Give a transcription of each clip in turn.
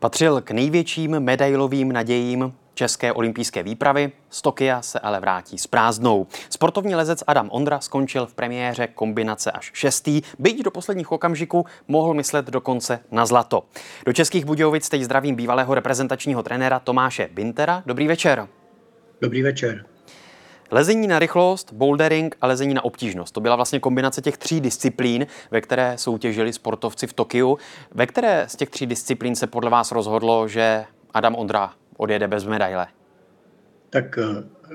Patřil k největším medailovým nadějím české olympijské výpravy, z Tokia se ale vrátí s prázdnou. Sportovní lezec Adam Ondra skončil v premiéře kombinace až šestý, byť do posledních okamžiků mohl myslet dokonce na zlato. Do Českých Budějovic teď zdravím bývalého reprezentačního trenéra Tomáše Bintera. Dobrý večer. Dobrý večer. Lezení na rychlost, bouldering a lezení na obtížnost. To byla vlastně kombinace těch tří disciplín, ve které soutěžili sportovci v Tokiu. Ve které z těch tří disciplín se podle vás rozhodlo, že Adam Ondra odjede bez medaile? Tak eh,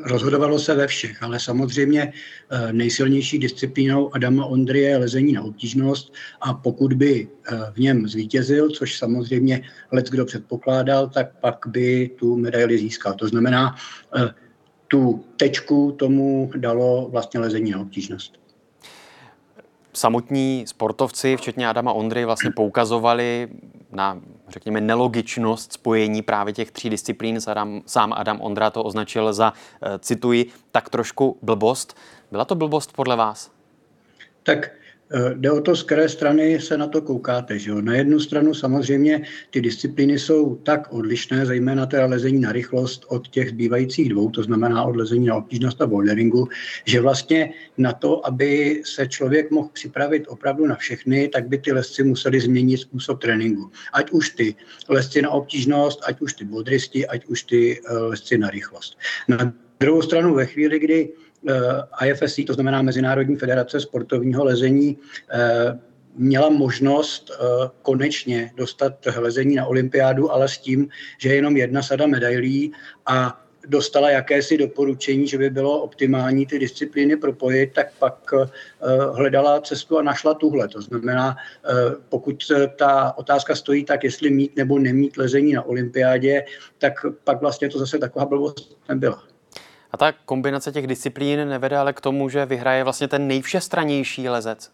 rozhodovalo se ve všech, ale samozřejmě eh, nejsilnější disciplínou Adama Ondry je lezení na obtížnost a pokud by eh, v něm zvítězil, což samozřejmě let kdo předpokládal, tak pak by tu medaili získal. To znamená, tu tečku tomu dalo vlastně lezení na obtížnost. Samotní sportovci, včetně Adama Ondry, vlastně poukazovali na, řekněme, nelogičnost spojení právě těch tří disciplín. Adam, sám Adam Ondra to označil za, eh, cituji, tak trošku blbost. Byla to blbost podle vás? Tak jde o to, z které strany se na to koukáte. Že jo? Na jednu stranu samozřejmě ty disciplíny jsou tak odlišné, zejména teda lezení na rychlost od těch zbývajících dvou, to znamená od lezení na obtížnost a boulderingu, že vlastně na to, aby se člověk mohl připravit opravdu na všechny, tak by ty lesci museli změnit způsob tréninku. Ať už ty lesci na obtížnost, ať už ty boldristi, ať už ty eh, lesci na rychlost. Na druhou stranu ve chvíli, kdy Eh, IFSC, to znamená Mezinárodní federace sportovního lezení, eh, měla možnost eh, konečně dostat lezení na olympiádu, ale s tím, že je jenom jedna sada medailí a dostala jakési doporučení, že by bylo optimální ty disciplíny propojit, tak pak hledala cestu a našla tuhle. To znamená, pokud ta otázka stojí tak, jestli mít nebo nemít lezení na olympiádě, tak pak vlastně to zase taková blbost nebyla. A ta kombinace těch disciplín nevede ale k tomu, že vyhraje vlastně ten nejvšestranější lezec?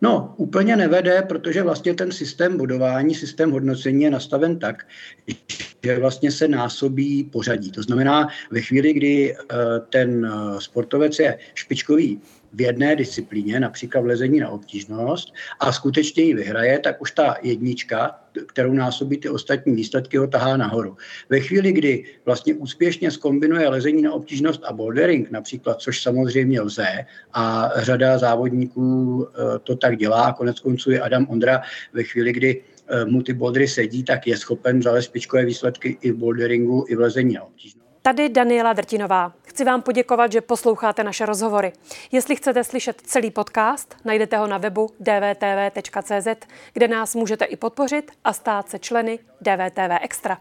No, úplně nevede, protože vlastně ten systém budování, systém hodnocení je nastaven tak, že vlastně se násobí pořadí. To znamená, ve chvíli, kdy eh, ten eh, sportovec je špičkový v jedné disciplíně, například v lezení na obtížnost, a skutečně ji vyhraje, tak už ta jednička, kterou násobí ty ostatní výsledky, ho tahá nahoru. Ve chvíli, kdy vlastně úspěšně skombinuje lezení na obtížnost a bouldering například, což samozřejmě lze, a řada závodníků eh, to tak dělá, a konec konců je Adam Ondra ve chvíli, kdy mu ty bouldery sedí, tak je schopen zalézt špičkové výsledky i v boulderingu, i v lezení na obtížnost. Tady Daniela Drtinová. Chci vám poděkovat, že posloucháte naše rozhovory. Jestli chcete slyšet celý podcast, najdete ho na webu dvtv.cz, kde nás můžete i podpořit a stát se členy DVTV Extra.